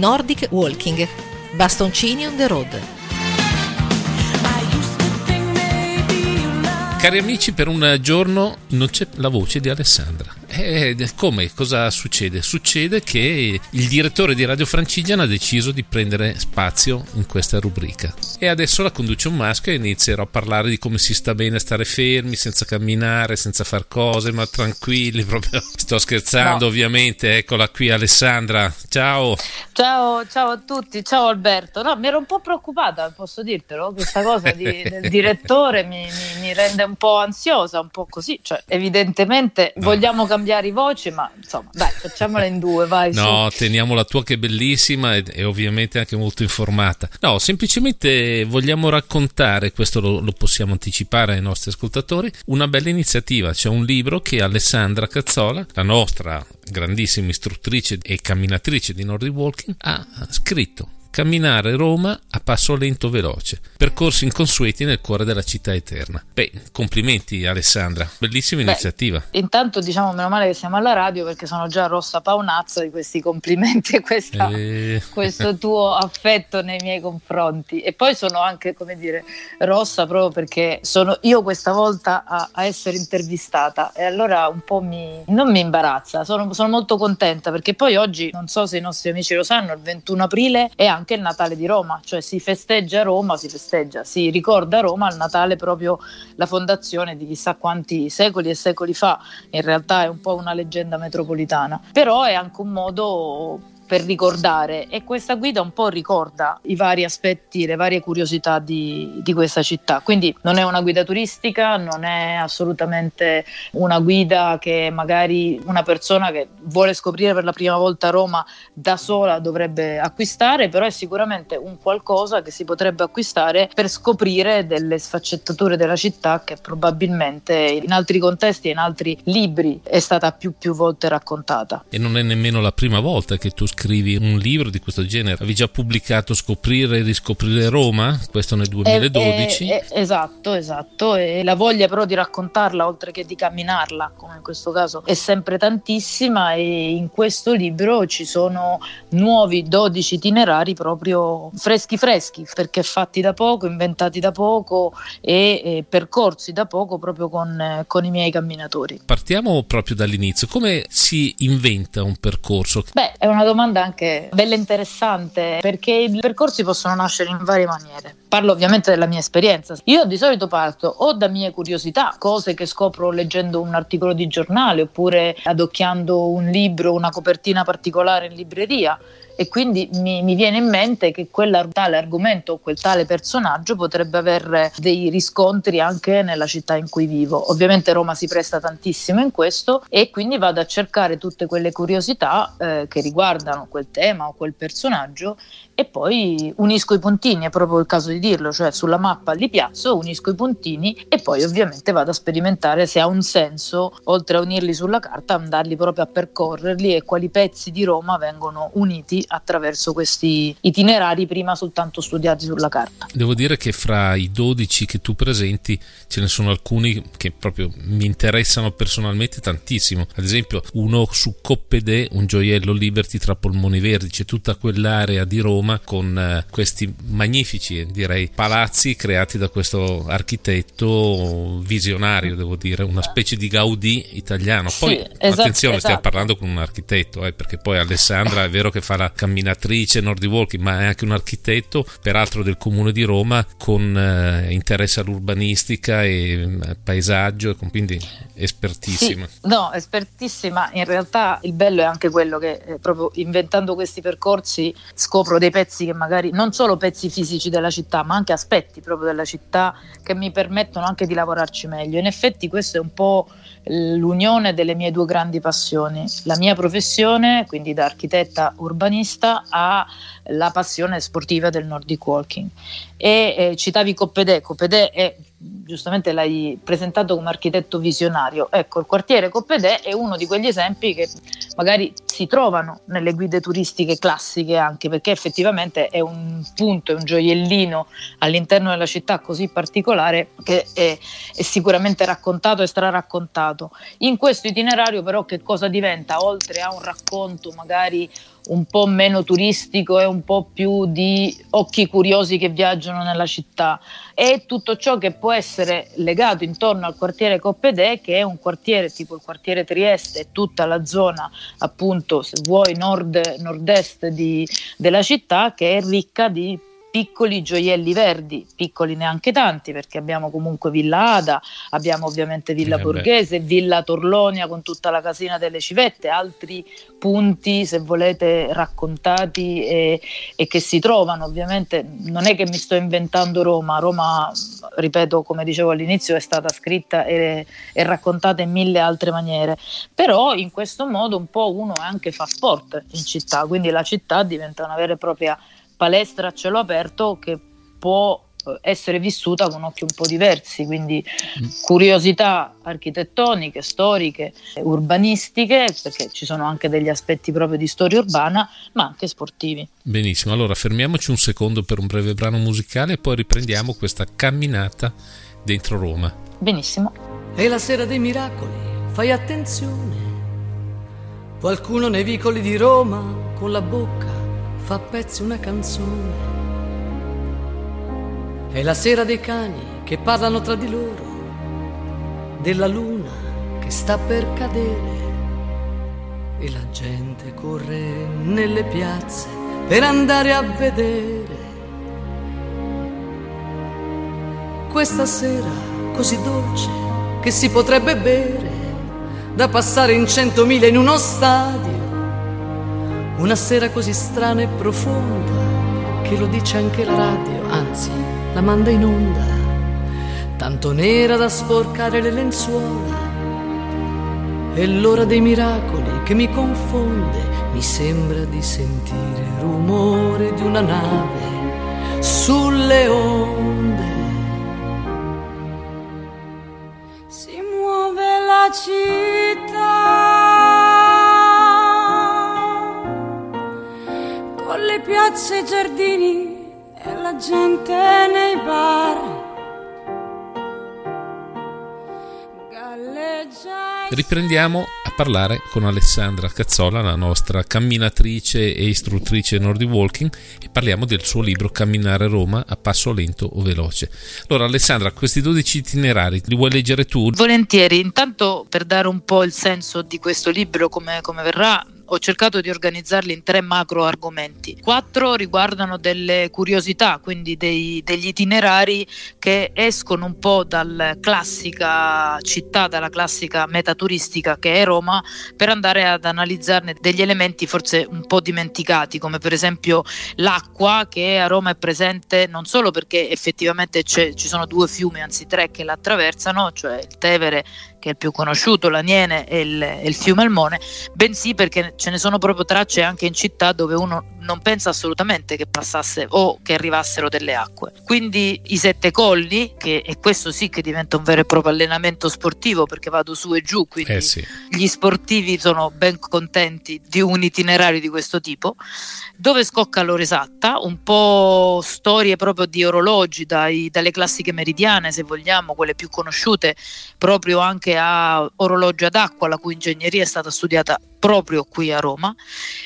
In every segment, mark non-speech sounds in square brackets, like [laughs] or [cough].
Nordic Walking, bastoncini on the road. Cari amici, per un giorno non c'è la voce di Alessandra. Eh, come? Cosa succede? Succede che il direttore di Radio Francigena ha deciso di prendere spazio in questa rubrica e adesso la conduce un maschio e inizierò a parlare di come si sta bene stare fermi, senza camminare, senza far cose, ma tranquilli, [laughs] proprio sto scherzando no. ovviamente. Eccola qui Alessandra, ciao. Ciao, ciao a tutti, ciao Alberto. No, mi ero un po' preoccupata, posso dirtelo, questa cosa di, del [laughs] direttore mi, mi, mi, rende un po' ansiosa, un po' così, cioè evidentemente no. vogliamo cambiare cambiare voci, ma insomma, dai, facciamola in due, vai. No, su. teniamo la tua che è bellissima e, e, ovviamente anche molto informata. No, semplicemente vogliamo raccontare, questo lo, lo, possiamo anticipare ai nostri ascoltatori, una bella iniziativa. C'è un libro che Alessandra Cazzola, la nostra grandissima istruttrice e camminatrice di Nordic Walking, ha scritto camminare Roma a passo lento veloce, percorsi inconsueti nel cuore della città eterna. Beh, complimenti Alessandra, bellissima Beh, iniziativa. Intanto diciamo meno male che siamo alla radio perché sono già rossa paonazza di questi complimenti e questa, eh... questo [laughs] tuo affetto nei miei confronti. E poi sono anche, come dire, rossa proprio perché sono io questa volta a, a essere intervistata e allora un po' mi, non mi imbarazza, sono, sono molto contenta perché poi oggi, non so se i nostri amici lo sanno, il 21 aprile è anche anche il Natale di Roma, cioè si festeggia Roma, si festeggia, si ricorda Roma al Natale proprio la fondazione di chissà quanti secoli e secoli fa, in realtà è un po' una leggenda metropolitana, però è anche un modo per ricordare e questa guida un po' ricorda i vari aspetti, le varie curiosità di, di, questa città. Quindi non è una guida turistica, non è assolutamente una guida che magari una persona che vuole scoprire per la prima volta Roma da sola dovrebbe acquistare, però è sicuramente un qualcosa che si potrebbe acquistare per scoprire delle sfaccettature della città che probabilmente in altri contesti e in altri libri è stata più più volte raccontata. E non è nemmeno la prima volta che tu scrivi scrivi un libro di questo genere. Avevi già pubblicato Scoprire e riscoprire Roma, questo nel 2012. Eh, eh, eh, esatto, esatto. E la voglia però di raccontarla, oltre che di camminarla, come in questo caso, è sempre tantissima e in questo libro ci sono nuovi 12 itinerari proprio freschi freschi, perché fatti da poco, inventati da poco e, e percorsi da poco proprio con, con i miei camminatori. Partiamo proprio dall'inizio. Come si inventa un percorso? Beh, è una domanda domanda anche bella interessante perché i percorsi possono nascere in varie maniere. Parlo ovviamente della mia esperienza. Io di solito parto o da mie curiosità, cose che scopro leggendo un articolo di giornale oppure adocchiando un libro, una copertina particolare in libreria e quindi mi, mi, viene in mente che quel tale argomento o quel tale personaggio potrebbe avere dei riscontri anche nella città in cui vivo. Ovviamente Roma si presta tantissimo in questo e quindi vado a cercare tutte quelle curiosità eh, che riguardano quel tema o quel personaggio e poi unisco i puntini, è proprio il caso di dirlo, cioè sulla mappa li piazzo, unisco i puntini e poi ovviamente vado a sperimentare se ha un senso, oltre a unirli sulla carta, andarli proprio a percorrerli e quali pezzi di Roma vengono uniti attraverso questi itinerari prima soltanto studiati sulla carta. Devo dire che fra i 12 che tu presenti ce ne sono alcuni che proprio mi interessano personalmente tantissimo, ad esempio uno su Coppedè, un gioiello Liberty tra polmoni verdi, c'è tutta quell'area di Roma con eh, questi magnifici direi palazzi creati da questo architetto visionario devo dire una specie di Gaudì italiano. Poi sì, esatto, attenzione esatto. stiamo parlando con un architetto eh, perché poi Alessandra è vero che fa la camminatrice Nordi Walking ma è anche un architetto peraltro del comune di Roma con eh, interesse all'urbanistica e eh, paesaggio quindi espertissima. Sì, no espertissima. In realtà il bello è anche quello che eh, proprio inventando questi percorsi scopro dei pezzi che magari non solo pezzi fisici della città, ma anche aspetti proprio della città che mi permettono anche di lavorarci meglio. In effetti questo è un po' l'unione delle mie due grandi passioni, la mia professione, quindi da architetta urbanista, a la passione sportiva del Nordic Walking. E eh, citavi Coppedè, Coppedè è giustamente l'hai presentato come architetto visionario. Ecco, il quartiere Coppedè è uno di quegli esempi che magari si trovano nelle guide turistiche classiche anche perché effettivamente è un punto, è un gioiellino all'interno della città così particolare che è, è sicuramente raccontato e straraccontato. In questo itinerario però che cosa diventa? Oltre a un racconto magari un po' meno turistico e un po' più di occhi curiosi che viaggiano nella città e tutto ciò che può essere legato intorno al quartiere Coppedè che è un quartiere tipo il quartiere Trieste e tutta la zona appunto se vuoi nord, nord-est di, della città che è ricca di piccoli gioielli verdi, piccoli neanche tanti perché abbiamo comunque Villa Ada, abbiamo ovviamente Villa eh Borghese, Villa Torlonia con tutta la casina delle civette, altri punti se volete raccontati e, e che si trovano. Ovviamente, non è che mi sto inventando Roma, Roma ripeto come dicevo all'inizio è stata scritta e, e raccontata in mille altre maniere, però in questo modo un po' uno anche fa sport in città, quindi la città diventa una vera e propria palestra a cielo aperto che può eh, essere vissuta con occhi un po' diversi, quindi mm. curiosità architettoniche, storiche, urbanistiche, perché ci sono anche degli aspetti proprio di storia urbana, ma anche sportivi. Benissimo, allora fermiamoci un secondo per un breve brano musicale e poi riprendiamo questa camminata dentro Roma. Benissimo. È la sera dei miracoli, fai attenzione. Qualcuno nei vicoli di Roma con la bocca fa a pezzi una canzone. È la sera dei cani che parlano tra di loro, della luna che sta per cadere e la gente corre nelle piazze per andare a vedere. Questa sera così dolce che si potrebbe bere, da passare in centomila in uno stadio una sera così strana e profonda che lo dice anche la radio, anzi la manda in onda, tanto nera da sporcare le lenzuola. È l'ora dei miracoli che mi confonde, mi sembra di sentire il rumore di una nave sulle onde. Si muove la città. Piazze e giardini e la gente nei bar. Riprendiamo a parlare con Alessandra Cazzola, la nostra camminatrice e istruttrice Nordi Walking, e parliamo del suo libro Camminare Roma a passo lento o veloce. Allora, Alessandra, questi 12 itinerari li vuoi leggere tu? Volentieri, intanto per dare un po' il senso di questo libro, come, come verrà, ho cercato di organizzarli in tre macro argomenti. Quattro riguardano delle curiosità, quindi dei, degli itinerari che escono un po' dalla classica città, dalla classica meta turistica che è Roma, per andare ad analizzarne degli elementi forse un po' dimenticati, come per esempio l'acqua che a Roma è presente non solo perché effettivamente ci sono due fiumi, anzi tre che la attraversano, cioè il Tevere che è il più conosciuto, l'Aniene e il, e il fiume Almone, bensì perché ce ne sono proprio tracce anche in città dove uno non pensa assolutamente che passasse o che arrivassero delle acque. Quindi i sette colli, che e questo sì che diventa un vero e proprio allenamento sportivo perché vado su e giù, quindi eh sì. gli sportivi sono ben contenti di un itinerario di questo tipo. Dove scocca l'ora esatta, un po' storie proprio di orologi, dai, dalle classiche meridiane se vogliamo, quelle più conosciute, proprio anche a orologi ad acqua, la cui ingegneria è stata studiata proprio qui a Roma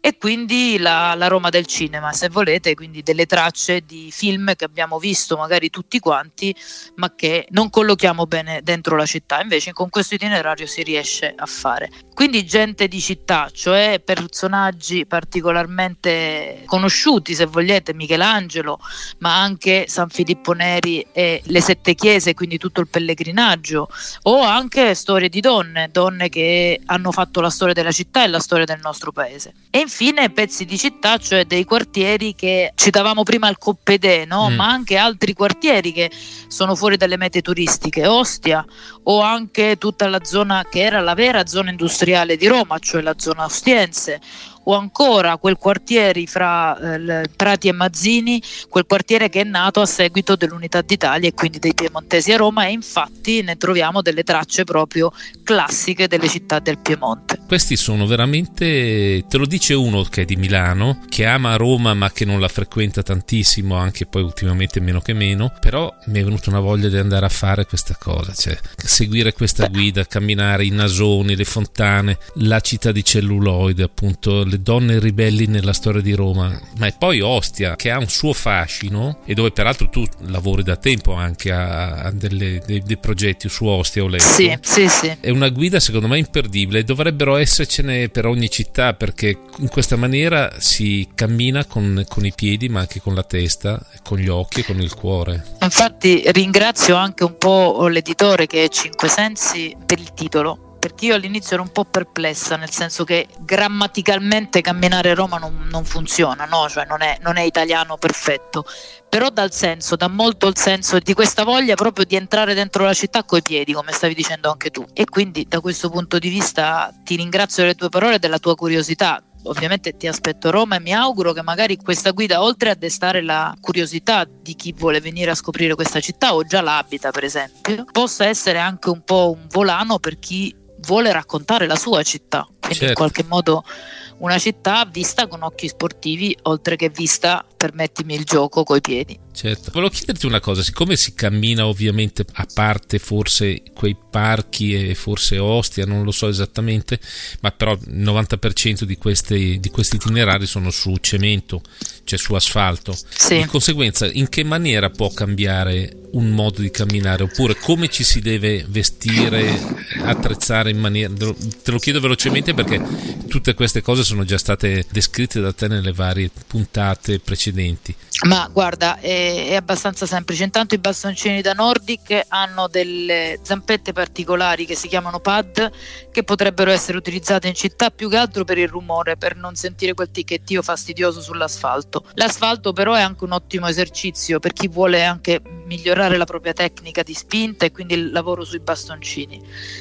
e quindi la, la, Roma del cinema se volete quindi delle tracce di film che abbiamo visto magari tutti quanti ma che non collochiamo bene dentro la città invece con questo itinerario si riesce a fare. Quindi gente di città cioè personaggi particolarmente conosciuti se vogliate Michelangelo ma anche San Filippo Neri e le sette chiese quindi tutto il pellegrinaggio o anche storie di donne donne che hanno fatto la storia della città città e la storia del nostro paese. E infine pezzi di città, cioè dei quartieri che citavamo prima il Coppedè, no? mm. ma anche altri quartieri che sono fuori dalle mete turistiche, Ostia o anche tutta la zona che era la vera zona industriale di Roma, cioè la zona ostiense o ancora quel quartiere fra eh, Prati e Mazzini, quel quartiere che è nato a seguito dell'unità d'Italia e quindi dei piemontesi a Roma e infatti ne troviamo delle tracce proprio classiche delle città del Piemonte. Questi sono veramente, te lo dice uno che è di Milano, che ama Roma ma che non la frequenta tantissimo, anche poi ultimamente meno che meno, però mi è venuta una voglia di andare a fare questa cosa, cioè seguire questa guida, camminare i nasoni, le fontane, la città di celluloide, appunto, le donne ribelli nella storia di Roma, ma è poi Ostia che ha un suo fascino e dove peraltro tu lavori da tempo anche a, a delle, dei, dei, progetti su Ostia o letto. Sì, sì, sì. È una guida secondo me imperdibile, dovrebbero essercene per ogni città perché in questa maniera si cammina con, con i piedi ma anche con la testa, con gli occhi e con il cuore. Infatti ringrazio anche un po' l'editore che è Cinque Sensi per il titolo perché io all'inizio ero un po' perplessa, nel senso che grammaticalmente camminare Roma non, non funziona, no? cioè non, è, non è italiano perfetto, però dà il senso, dà molto il senso di questa voglia proprio di entrare dentro la città coi piedi, come stavi dicendo anche tu. E quindi da questo punto di vista ti ringrazio delle tue parole e della tua curiosità. Ovviamente ti aspetto a Roma e mi auguro che magari questa guida, oltre a destare la curiosità di chi vuole venire a scoprire questa città o già l'abita, per esempio, possa essere anche un po' un volano per chi vuole raccontare la sua città, quindi certo. in qualche modo una città vista con occhi sportivi oltre che vista, permettimi il gioco, coi piedi. Certo, volevo chiederti una cosa, siccome si cammina ovviamente a parte forse quei parchi e forse Ostia, non lo so esattamente, ma però il 90% di, questi, di questi itinerari sono su cemento, cioè su asfalto. Sì. Di conseguenza, in che maniera può cambiare un modo di camminare oppure come ci si deve vestire, attrezzare in maniera... Te lo chiedo velocemente perché tutte queste cose sono già state descritte da te nelle varie puntate precedenti. Ma guarda, è, è abbastanza semplice. Intanto i bastoncini da Nordic hanno delle zampette particolari che si chiamano pad che potrebbero essere utilizzate in città più che altro per il rumore, per non sentire quel ticchettio fastidioso sull'asfalto. L'asfalto però è anche un ottimo esercizio per chi vuole anche migliorare la propria tecnica di spinta e quindi il lavoro sui bastoncini.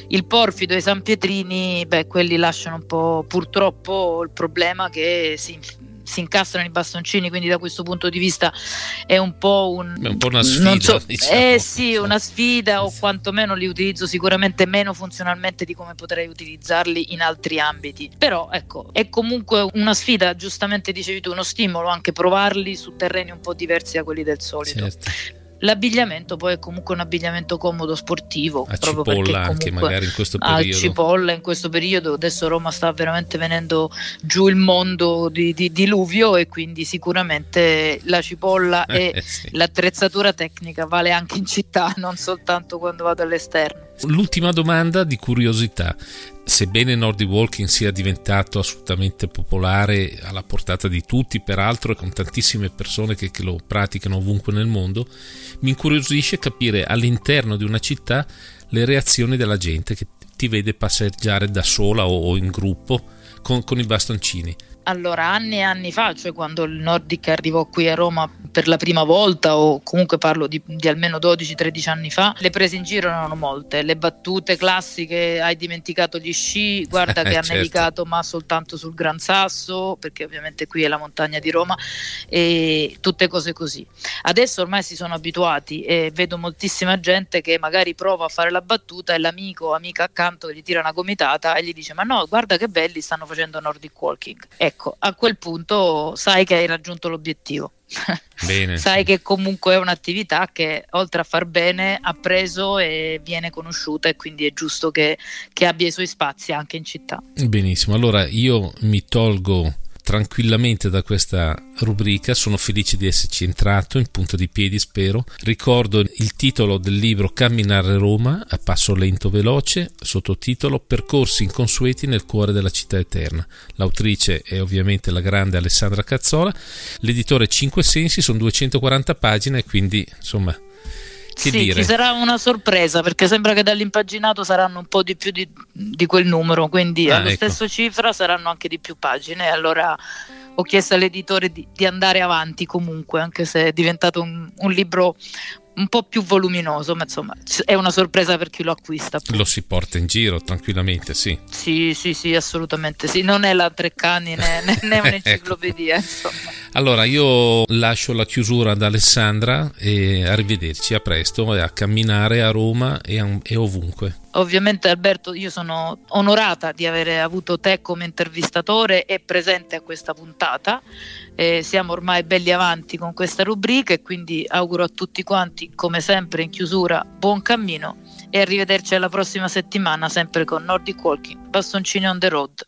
Il porfido e i San Pietrini, beh, quelli lasciano un po' purtroppo il problema che si si incastrano i bastoncini, quindi da questo punto di vista è un po', un, un po una sfida. So, [laughs] diciamo. Eh sì, una sfida o quantomeno li utilizzo sicuramente meno funzionalmente di come potrei utilizzarli in altri ambiti. Però ecco, è comunque una sfida, giustamente dicevi tu, uno stimolo anche provarli su terreni un po' diversi da quelli del solito. Certo. L'abbigliamento poi è comunque un abbigliamento comodo sportivo. A cipolla anche magari in questo periodo. A cipolla in questo periodo. Adesso Roma sta veramente venendo giù il mondo di, di diluvio e quindi sicuramente la cipolla [laughs] e eh, sì. l'attrezzatura tecnica vale anche in città, [laughs] non soltanto quando vado all'esterno. L'ultima domanda di curiosità sebbene Nordic Walking sia diventato assolutamente popolare alla portata di tutti, peraltro, e con tantissime persone che, che, lo praticano ovunque nel mondo, mi incuriosisce capire all'interno di una città le reazioni della gente che ti vede passeggiare da sola o, o in gruppo con, con i bastoncini. Allora, anni e anni fa, cioè quando il Nordic arrivò qui a Roma per la prima volta, o comunque parlo di, di almeno 12-13 anni fa, le prese in giro erano molte. Le battute classiche, hai dimenticato gli sci, guarda [laughs] che ha certo. nevicato ma soltanto sul Gran Sasso, perché ovviamente qui è la montagna di Roma, e tutte cose così. Adesso ormai si sono abituati e vedo moltissima gente che magari prova a fare la battuta e l'amico o amica accanto gli tira una gomitata e gli dice ma no, guarda che belli stanno facendo Nordic Walking. Ecco, ecco, a quel punto sai che hai raggiunto l'obiettivo. Bene. [laughs] sai che comunque è un'attività che oltre a far bene ha preso e viene conosciuta e quindi è giusto che, che abbia i suoi spazi anche in città. Benissimo, allora io mi tolgo tranquillamente da questa rubrica, sono felice di esserci entrato in punta di piedi spero. Ricordo il titolo del libro Camminare Roma a passo lento veloce, sottotitolo Percorsi inconsueti nel cuore della città eterna. L'autrice è ovviamente la grande Alessandra Cazzola, l'editore Cinque Sensi, sono 240 pagine quindi insomma che sì, dire? ci sarà una sorpresa perché sembra che dall'impaginato saranno un po' di più di, di quel numero, quindi ah, allo ecco. stesso cifra saranno anche di più pagine. Allora ho chiesto all'editore di, di, andare avanti comunque, anche se è diventato un, un libro un po' più voluminoso, ma insomma è una sorpresa per chi lo acquista. Lo si porta in giro tranquillamente, sì. Sì, sì, sì, assolutamente sì. Non è la Treccani né, né, [laughs] né un'enciclopedia, ecco. Allora io lascio la chiusura ad Alessandra e arrivederci, a presto e a camminare a Roma e, a, e ovunque. Ovviamente Alberto, io sono onorata di aver avuto te come intervistatore e presente a questa puntata. Eh, siamo ormai belli avanti con questa rubrica e quindi auguro a tutti quanti, come sempre in chiusura, buon cammino e arrivederci alla prossima settimana sempre con Nordic Walking, bastoncini on the road.